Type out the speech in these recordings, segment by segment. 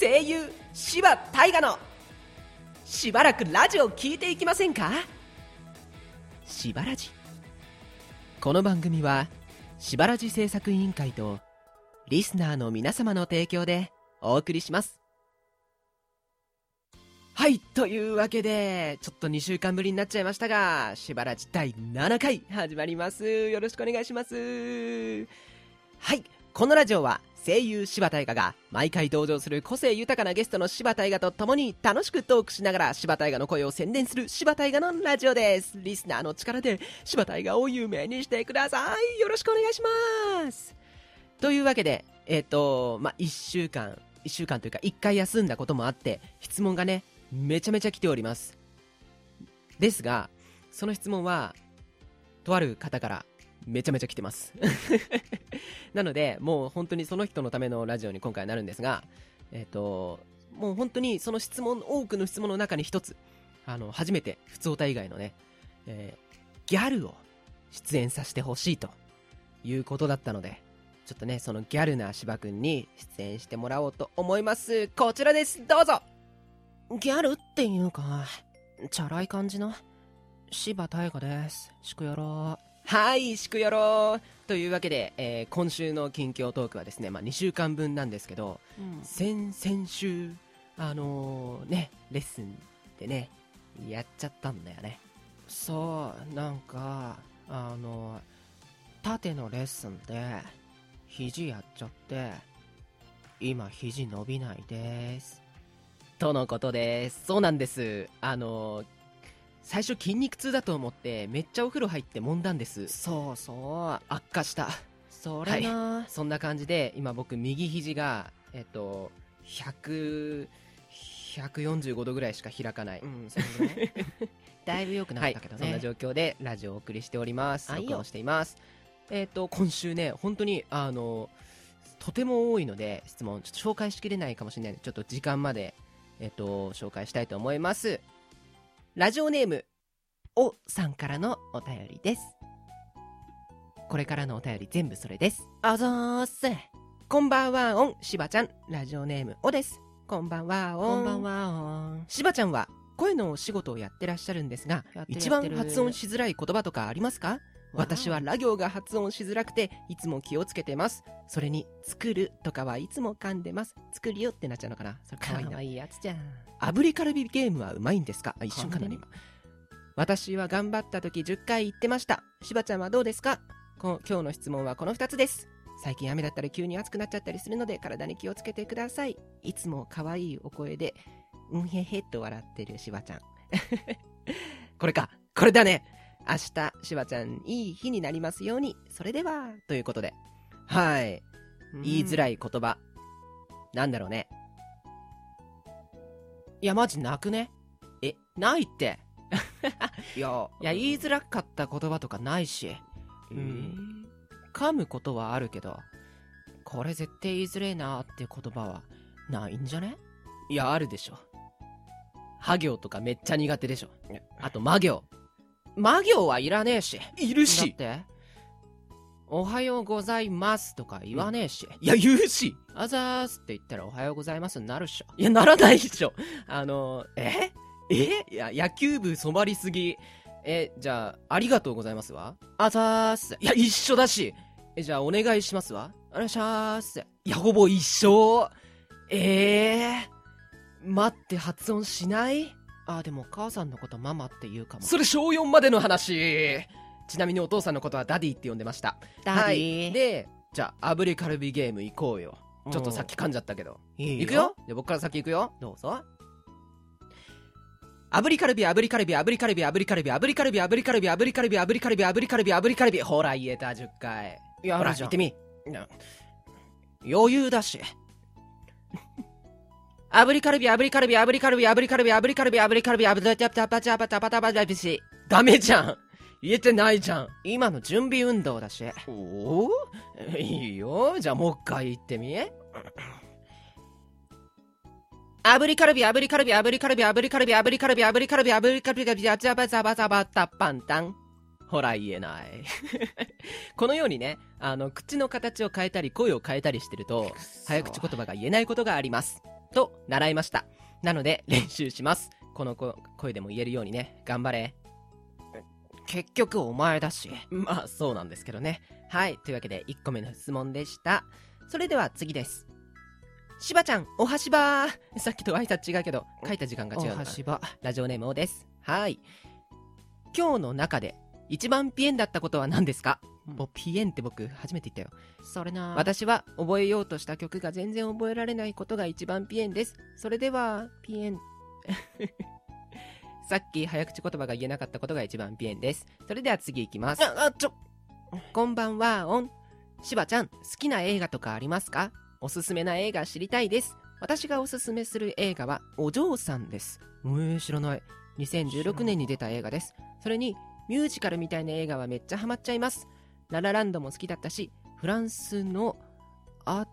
声優柴大河の。しばらくラジオ聞いていきませんか？しばらじ。この番組はしばらじ制作委員会とリスナーの皆様の提供でお送りします。はいというわけでちょっと2週間ぶりになっちゃいましたがしばらじ第7回始まります。よろしくお願いします。はいこのラジオは声優柴大河が毎回登場する個性豊かなゲストの柴大河と共に楽しくトークしながら柴大河の声を宣伝する柴大河のラジオです。リスナーの力で柴大河を有名にしてください。よろしくお願いします。というわけでえっ、とまあ1週間1週間というか1回休んだこともあって質問がねめちゃめちゃ来ております。ですがその質問はとある方からめちゃめちゃ来てます。なのでもう本当にその人のためのラジオに今回なるんですがえっ、ともう本当にその質問多くの質問の中に一つあの初めて普通歌以外のね、えーギャルを出演させてほしいということだったのでちょっとねそのギャルな芝くんに出演してもらおうと思います。こちらです。どうぞ。ギャルっていうかチャラい感じの？柴大河です。しくよろはいしくよろというわけで、えー今週の近況トークはですね、まあ、2週間分なんですけど先々週あのーねレッスンでねやっちゃったんだよね。そうなんかあの縦のレッスンで肘やっちゃって今肘伸びないです。とのことです。そうなんです。あの最初筋肉痛だと思ってめっちゃお風呂入って揉んだんです。そうそう。悪化した。それな、そんな感じで今僕右肘がえっと100 145度ぐらいしか開かない、うん、そ だいぶ良くなはいったけど、ね。そんな状況でラジオをお送りしております。録音しています。えっ、と今週ね本当にあのとても多いので質問ちょっと紹介しきれないかもしれないのでちょっと時間までえっ、と紹介したいと思いますラジオネームおさんからのお便りです。これからのお便り全部それです。あざーす。こんばんはおんしばちゃん。ラジオネームおです。こんばんはおん。こんばんはしばちゃんは声のお仕事をやってらっしゃるんですが一番発音しづらい言葉とかありますか？私はラ行が発音しづらくていつも気をつけてます。それに作るとかはいつも噛んでます。作るよってなっちゃうのかな。それかわいいな。いいやつじゃん。炙りカルビゲームはうまいんですか？あ一瞬かな今。私は頑張った時10回言ってました。しばちゃんはどうですか？こ今日の質問はこの2つです。最近雨だったら急に暑くなっちゃったりするので体に気をつけてください。いつも可愛いお声でうんへへっと笑ってるしばちゃん。これか。これだね明日しばちゃんいい日になりますように。それではということで。はい。言いづらいい言葉、なんだろうね。いやマジなくね。えないって。いやいや言いづらかった言葉とかないし。うん。噛むことはあるけどこれ絶対言いづれえなーって言葉はないんじゃね？いやあるでしょ。は行とかめっちゃ苦手でしょ。あとま行ま行はいらねえしいるだっておはようございますとか言わねえし、いや言うしあざーすって言ったらおはようございますになるっしょいやならないでしょあのええいや野球部染まりすぎえじゃあありがとうございますわあざーすいや一緒だしえじゃあお願いしますわお願いしますいやほぼ一緒ええ待って発音しないあでも母さんのことママって言うかも。それ小4までの話。ちなみにお父さんのことはダディって呼んでました。ダディ、はい、でじゃあ炙りカルビゲーム行こうよ。ちょっとさっき噛んじゃったけど。いくよ。じゃあ僕から先行くよ。どうぞ。炙りカルビ炙りカルビ炙りカルビ炙りカルビ炙りカルビ炙りカルビ炙りカルビ炙りカルビ炙りカルビ炙りカルビ。ほら言えた10回。ほらいやあるじゃん。言ってみ。余裕だし炙りカルビ炙りカルビ炙りカルビ炙りカルビ炙りカルビ炙りカルビ炙りタパタパタパタパタパタビシダメじゃん言えてないじゃん今の準備運動だしおおいいよじゃあもう一回言ってみ炙りカルビ炙りカルビ炙りカルビ炙りカルビ炙りカルビ炙りカルビ炙りカルビ炙りカルビザバザバザバタパンタンほら言えないこのようにねあの口の形を変えたり声を変えたりしてると早口言葉が言えないことがありますと習いました。なので練習します。このこ声でも言えるようにね、頑張れ。結局お前だし。まあそうなんですけどね。はい。というわけで1個目の質問でした。それでは次です。しばちゃん、おはしばー。さっきと挨拶違うけど、書いた時間が違うおなはしば。ラジオネームおです。はい。今日の中で一番ピエンだったことは何ですか、うんもうピエンって僕初めて言ったよ。それな。私は覚えようとした曲が全然覚えられないことが一番ピエンです。それでは、ピエン。さっき早口言葉が言えなかったことが一番ピエンです。それでは次行きます。あ、あ、ちょ、こんばんは、オン。しばちゃん、好きな映画とかありますか？おすすめな映画知りたいです。私がおすすめする映画は、お嬢さんです。えー、知らない。2016年に出た映画です。それに、ミュージカルみたいな映画はめっちゃハマっちゃいます。ララランドも好きだったし、フランスのア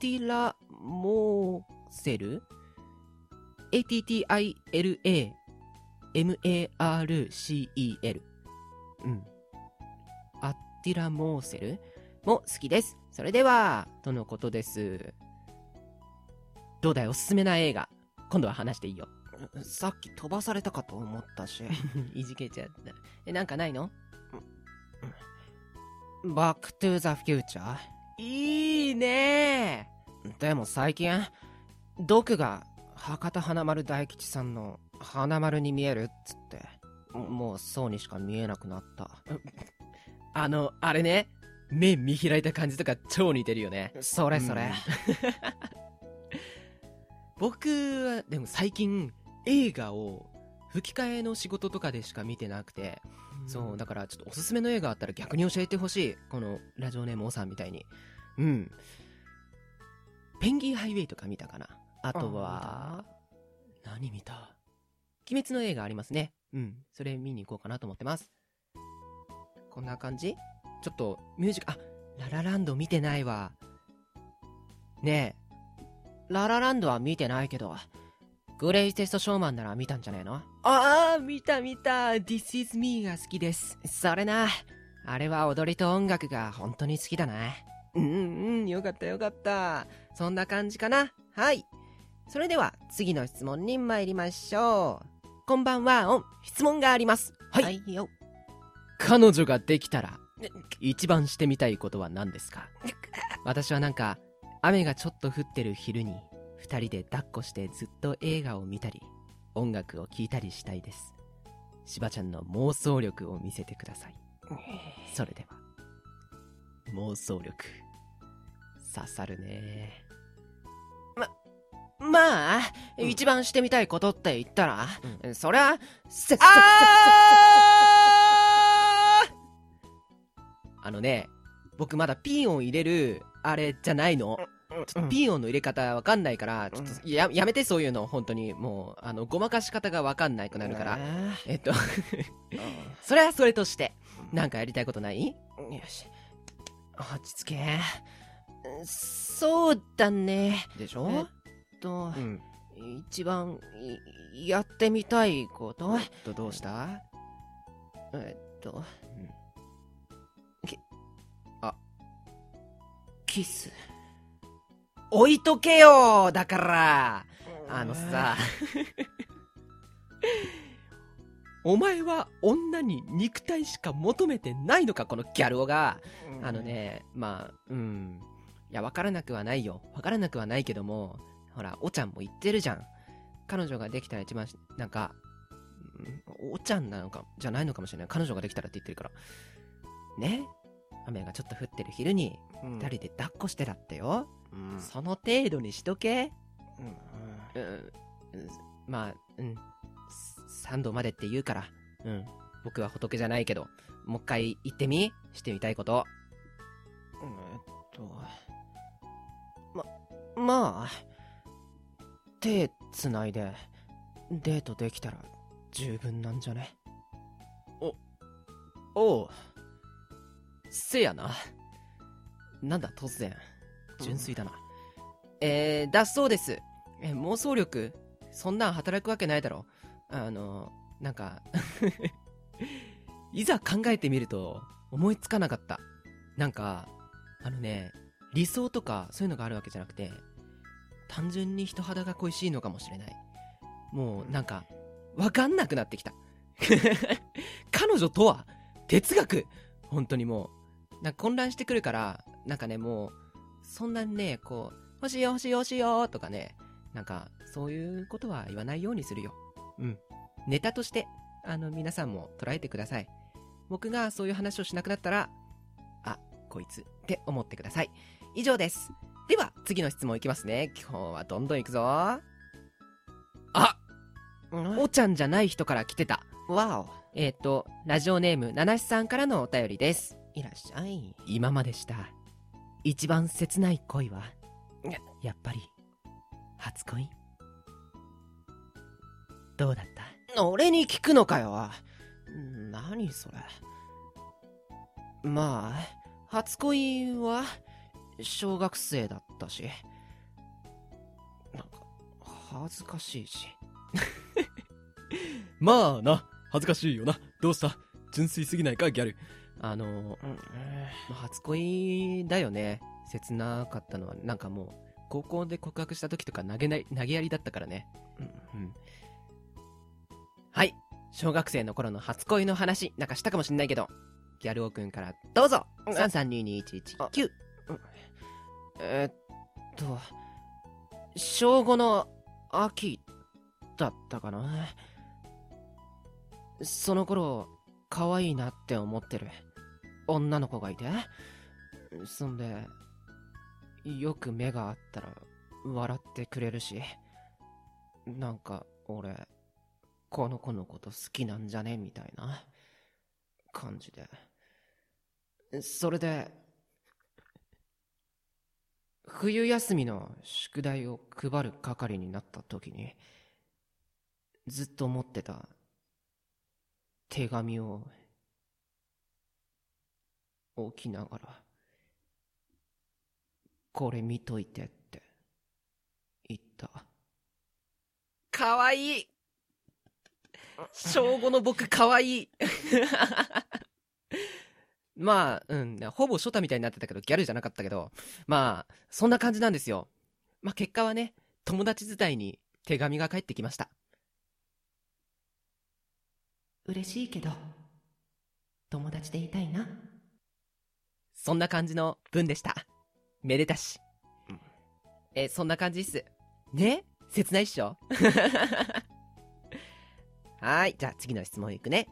ティラ・モーセル ?ATTILA MARCEL うん。アッティラ・モーセルも好きです。それでは、とのことです。どうだい？おすすめな映画。今度は話していいよ。さっき飛ばされたかと思ったし。いじけちゃった。え、なんかないの？バックトゥザフューチャーいいねー。でも最近、ドクが博多華丸大吉さんの華丸に見えるっつって、もうそうにしか見えなくなった。あの、あれね。目見開いた感じとか超似てるよね。それそれ。うん 僕は、でも最近、映画を吹き替えの仕事とかでしか見てなくて、そう、だからちょっとおすすめの映画あったら逆に教えてほしい。このラジオネームおさんみたいに。うん。ペンギンハイウェイとか見たかな。あとは、何見た？鬼滅の映画ありますね。うん。それ見に行こうかなと思ってます。こんな感じ？ちょっと、ミュージック、あ、ララランド見てないわ。ねララランドは見てないけど、グレイテストショーマンなら見たんじゃねえの？え。ああ、見た見た。This is me が好きです。それな。あれは踊りと音楽が本当に好きだな。うんうん、よかったよかった。そんな感じかな。はい。それでは次の質問に参りましょう。こんばんは、オン。質問があります。はい。はいよ。彼女ができたら、一番してみたいことは何ですか？私はなんか、雨がちょっと降ってる昼に、二人で抱っこしてずっと映画を見たり、音楽を聴いたりしたいです。しばちゃんの妄想力を見せてください。それでは。妄想力。刺さるね。まあ、うん一番してみたいことって言ったら、そりゃ、せあーあのね、僕まだピー音入れる、あれじゃないの。ちょっとピー音の入れ方わかんないから、ちょっとややめてそういうの、本当に。もう、あの、ごまかし方がわかんないくなるから。えっと、それはそれとして、なんかやりたいことない？よし。落ち着け。そうだね。でしょ？えっとう、ん。一番いやってみたいこと？と、どうした？えっと、き、あ、キス。置いとけよだからあのさ、お前は女に肉体しか求めてないのか、このギャル男が。あのね、まあ、うん。いや、わからなくはないよ。わからなくはないけども、ほら、おちゃんも言ってるじゃん。彼女ができたら一番し、なんか、うんおちゃんなのか、じゃないのかもしれない。彼女ができたらって言ってるから。ね？雨がちょっと降ってる昼に、うん、二人で抱っこしてだってよ。うん、その程度にしとけ。うんうん、うんまあ、うん。3度までって言うから、うん。僕は仏じゃないけど、もう一回言ってみ？してみたいこと。えっと、ま、まあ、手つないで、デートできたら十分なんじゃね？おう。せやな。なんだ突然。純粋だな。えー、だそうです。え、妄想力そんなん働くわけないだろ。あの、なんか、いざ考えてみると思いつかなかった。なんか、あのね、理想とかそういうのがあるわけじゃなくて、単純に人肌が恋しいのかもしれないもうなんか分かんなくなってきた 彼女とは哲学本当にもうなんか混乱してくるからなんかねもうそんなにねこう欲しいよ欲しいよ欲しいよとかねなんかそういうことは言わないようにするよ。うん。ネタとしてあの皆さんも捉えてください。僕がそういう話をしなくなったらあこいつって思ってください。以上です。では次の質問いきますね。今日はどんどんいくぞ。あおちゃんじゃない人から来てた。わお。えっ、ー、とラジオネームななしさんからのお便りです。いらっしゃい。今までした一番切ない恋は？や。っぱり。初恋？どうだった？俺に聞くのかよ。何それ。まあ初恋は小学生だったし。なんか恥ずかしいし。まあな。恥ずかしいよな。どうした？純粋すぎないかギャルあの、うん。初恋だよね。切なかったのは。なんかもう高校で告白した時とか投げない投げやりだったからね、うん。うん、はい。小学生の頃の初恋の話。なんかしたかもしんないけど。ギャルオくんからどうぞ。3322119えっと小5の秋だったかな。その頃可愛いなって思ってる。女の子がいて。そんでよく目があったら笑ってくれるし。なんか俺この子のこと好きなんじゃね？みたいな。感じで。それで冬休みの宿題を配る係になった時にずっと持ってた手紙を置きながらこれ見といてって言ったかわいい小5の僕かわいい まあ、うん、ほぼショタみたいになってたけど、ギャルじゃなかったけど、まあ、そんな感じなんですよ。まあ結果はね、友達伝いに手紙が返ってきました。嬉しいけど、友達でいたいな。そんな感じの文でした。めでたし。うん、え、そんな感じっす。ね？切ないっしょ？はい、じゃあ次の質問いくね。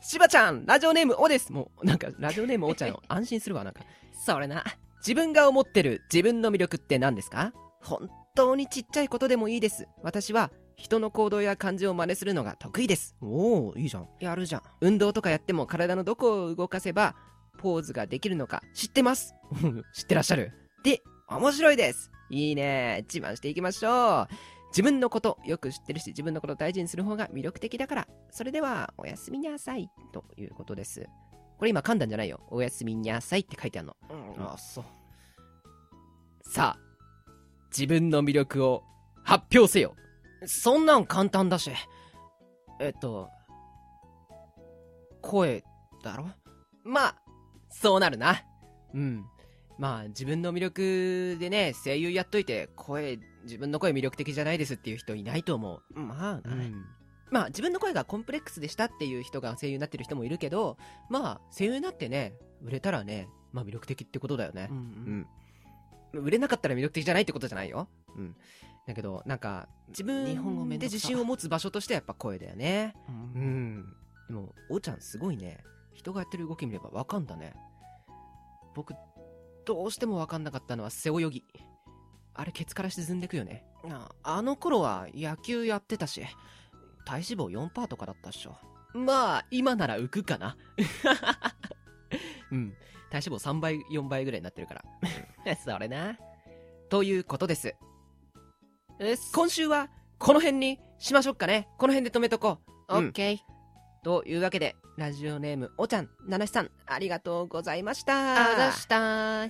しばちゃん、ラジオネームおです。もう、なんか、ラジオネームおちゃん、安心するわ、なんか。それな。自分が思ってる自分の魅力って何ですか？本当にちっちゃいことでもいいです。私は、人の行動や感じを真似するのが得意です。おお、いいじゃん。やるじゃん。運動とかやっても体のどこを動かせば、ポーズができるのか知ってます。知ってらっしゃる。で、面白いです。いいね。自慢していきましょう。自分のことよく知ってるし自分のことを大事にする方が魅力的だからそれではおやすみなさいということですこれ今噛んだんじゃないよおやすみなさいって書いてあるの、うん、あそうさあ自分の魅力を発表せよそんなん簡単だし。えっと声だろ？まあそうなるな。うん。まあ自分の魅力でね声優やっといて声自分の声魅力的じゃないですっていう人いないと思う。まあ、うん、まあ自分の声がコンプレックスでしたっていう人が声優になってる人もいるけどまあ声優になってね売れたらねまあ魅力的ってことだよね。うん、うん、売れなかったら魅力的じゃないってことじゃないよ。うんだけどなんか自分で自信を持つ場所としてはやっぱ声だよねうん、うん、でもおちゃんすごいね人がやってる動き見ればわかんだね僕どうしても分かんなかったのは背泳ぎ。あれ、ケツから沈んでくよね。ああの頃は野球やってたし、体脂肪4%とかだったっしょ。まあ、今なら浮くかな。うん。体脂肪3倍、4倍ぐらいになってるから。それな。ということです。今週は、この辺にしましょうかね。この辺で止めとこう。オッケー。というわけで、ラジオネーム、おちゃん、ななしさん、ありがとうございました。あざした。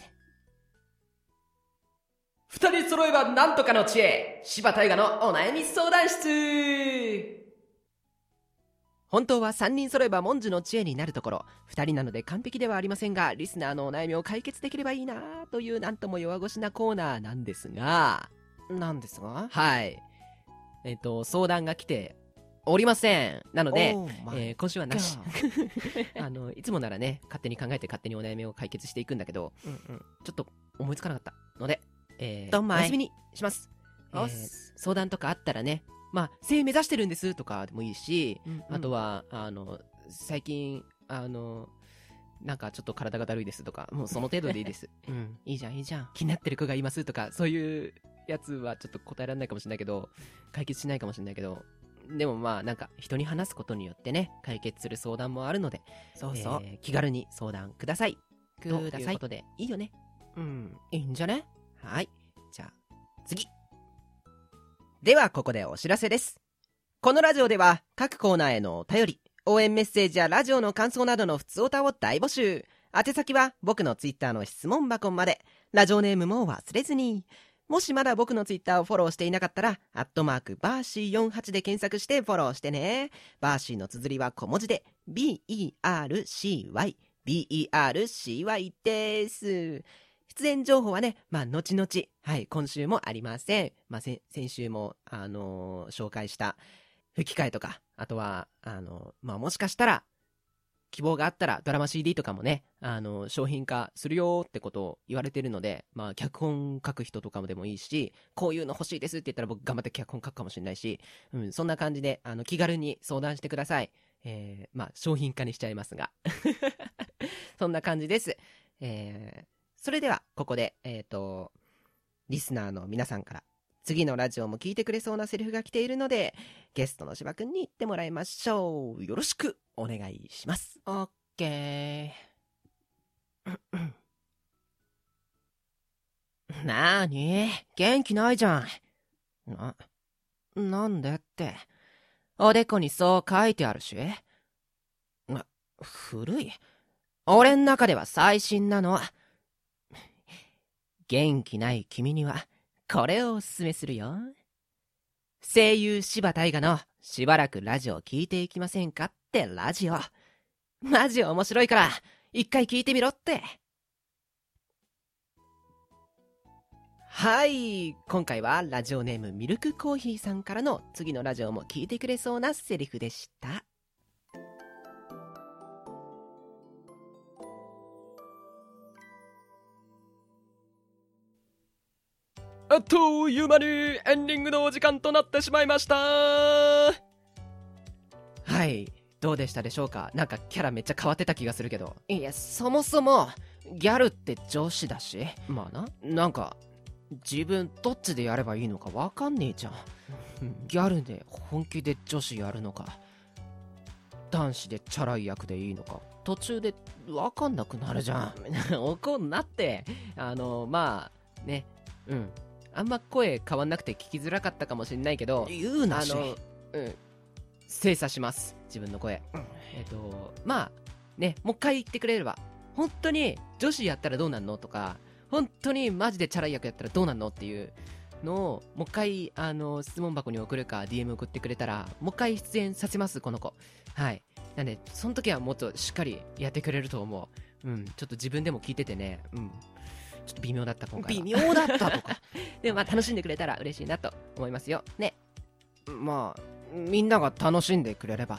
二人揃えばなんとかの知恵、柴大河のお悩み相談室本当は3人揃えば文字の知恵になるところ2人なので完璧ではありませんがリスナーのお悩みを解決できればいいなというなんとも弱腰なコーナーなんですがなんですが？はい。えっ、と、相談が来ておりません。なので、Oh えー今週はなし。あの、いつもならね、勝手に考えて勝手にお悩みを解決していくんだけど、うんうんちょっと思いつかなかったので、えー、どんまいお休みにします。えー相談とかあったらね、まあ、声優目指してるんですとかでもいいし、うんうんあとは、あの、最近、あの、なんかちょっと体がだるいですとか、もうその程度でいいです。うんいいじゃんいいじゃん気になってる子がいますとか、そういうやつはちょっと答えられないかもしれないけど、解決しないかもしれないけど、でもまあなんか人に話すことによってね、解決する相談もあるので、そうそう、えー気軽に相談ください。くというださいことで、いいよね？うんいいんじゃね？はい。じゃあ、次。では、ここでお知らせです。このラジオでは、各コーナーへのお便り、応援メッセージやラジオの感想などの普通歌を大募集。宛先は、僕のツイッターの質問箱まで。ラジオネームも忘れずに。もしまだ僕のツイッターをフォローしていなかったら、アットマークバーシー48で検索してフォローしてね。バーシーの綴りは小文字で、B-E-R-C-Y、B-E-R-C-Y です。出演情報はね、まあ、後々、はい、今週もありません。まあ、先週も、あのー紹介した吹き替えとか、あとは、あのーまあ、もしかしたら、希望があったらドラマ CD とかもね、あの商品化するよってことを言われてるので、まあ、脚本書く人とかもでもいいし、こういうの欲しいですって言ったら僕頑張って脚本書くかもしれないし、うん、そんな感じで、あの、気軽に相談してください。えー、まあ、商品化にしちゃいますが。そんな感じです。えー、それでは、ここで、えっ、と、リスナーの皆さんから、次のラジオも聞いてくれそうなセリフが来ているので、ゲストの芝くんに言ってもらいましょう。よろしくお願いします。オッケー。なーに？元気ないじゃん。な、なんでって。おでこにそう書いてあるし。な、古い。俺ん中では最新なの。元気ない君にはこれをおすすめするよ声優柴大河のしばらくラジオ聞いていきませんかってラジオマジ面白いから一回聞いてみろってはい。今回はラジオネームミルクコーヒーさんからの次のラジオも聞いてくれそうなセリフでした。あっという間にエンディングのお時間となってしまいましたはい。どうでしたでしょうか？なんかキャラめっちゃ変わってた気がするけど。いやそもそもギャルって女子だしまあな。なんか自分どっちでやればいいのかわかんねえじゃん ギャルで本気で女子やるのか男子でチャラい役でいいのか途中でわかんなくなるじゃん 怒んなって。あの、まあ、ね。うん。あんま声変わんなくて聞きづらかったかもしれないけど、言うなしあの、うん。精査します。自分の声。うんえっと、まあ、ね、もう一回言ってくれれば、本当に女子やったらどうなんのとか、本当にマジでチャラい役やったらどうなんのっていうのを、もう一回、あの、質問箱に送るか、DM 送ってくれたら、もう一回出演させます、この子。はい。なんで、その時はもっとしっかりやってくれると思う。うん。ちょっと自分でも聞いててね、うん。ちょっと微妙だった、今回は。微妙だったとか でもまあ楽しんでくれたら嬉しいなと思いますよ。ね。まあみんなが楽しんでくれれば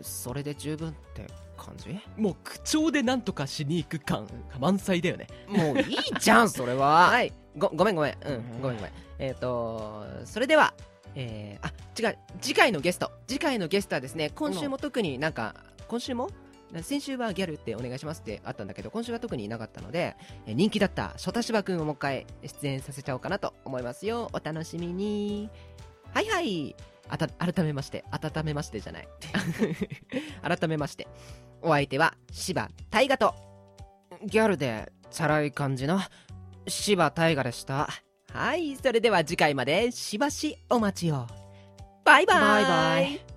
それで十分って感じ？もう口調でなんとかしに行く感満載だよね。もういいじゃんそれは はい。ご、ごめんごめん。うんう、んごめんごめん。えっ、と、それでは、えー、あ、違う、次回のゲスト。次回のゲストはですね、今週も特になんか、今週も？先週はギャルってお願いしますってあったんだけど、今週は特にいなかったので、人気だったショタシバくんをもう一回出演させちゃおうかなと思いますよ。お楽しみに。はいはい。あた、改めまして、温めましてじゃない。改めまして。お相手は柴大河と、ギャルでチャラい感じの柴大河でしたはい、それでは次回までしばしお待ちを。バイバイバイバイ